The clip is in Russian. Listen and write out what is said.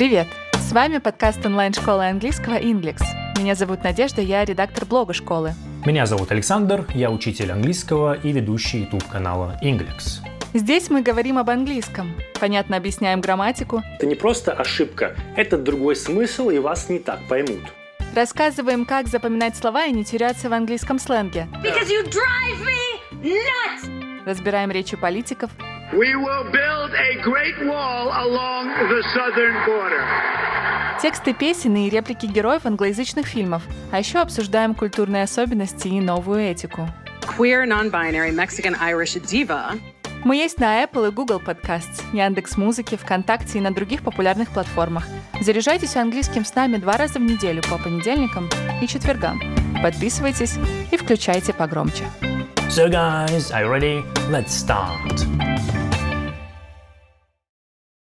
Привет! С вами подкаст онлайн-школы английского Inglix. Меня зовут Надежда, я редактор блога школы. Меня зовут Александр, я учитель английского и ведущий YouTube-канала Inglix. Здесь мы говорим об английском, понятно объясняем грамматику, Это не просто ошибка, это другой смысл, и вас не так поймут. рассказываем, как запоминать слова и не теряться в английском сленге, Because you drive me nuts! разбираем речи политиков, We will build a great wall along the southern border. тексты песен и реплики героев англоязычных фильмов, а еще обсуждаем культурные особенности и новую этику. queer non-binary Mexican Irish diva Мы есть на Apple и Google Podcasts, Яндекс Музыки, ВКонтакте и на других популярных платформах. Заряжайтесь английским с нами два раза в неделю по понедельникам и четвергам. Подписывайтесь и включайте погромче. So guys, are you ready? Let's start.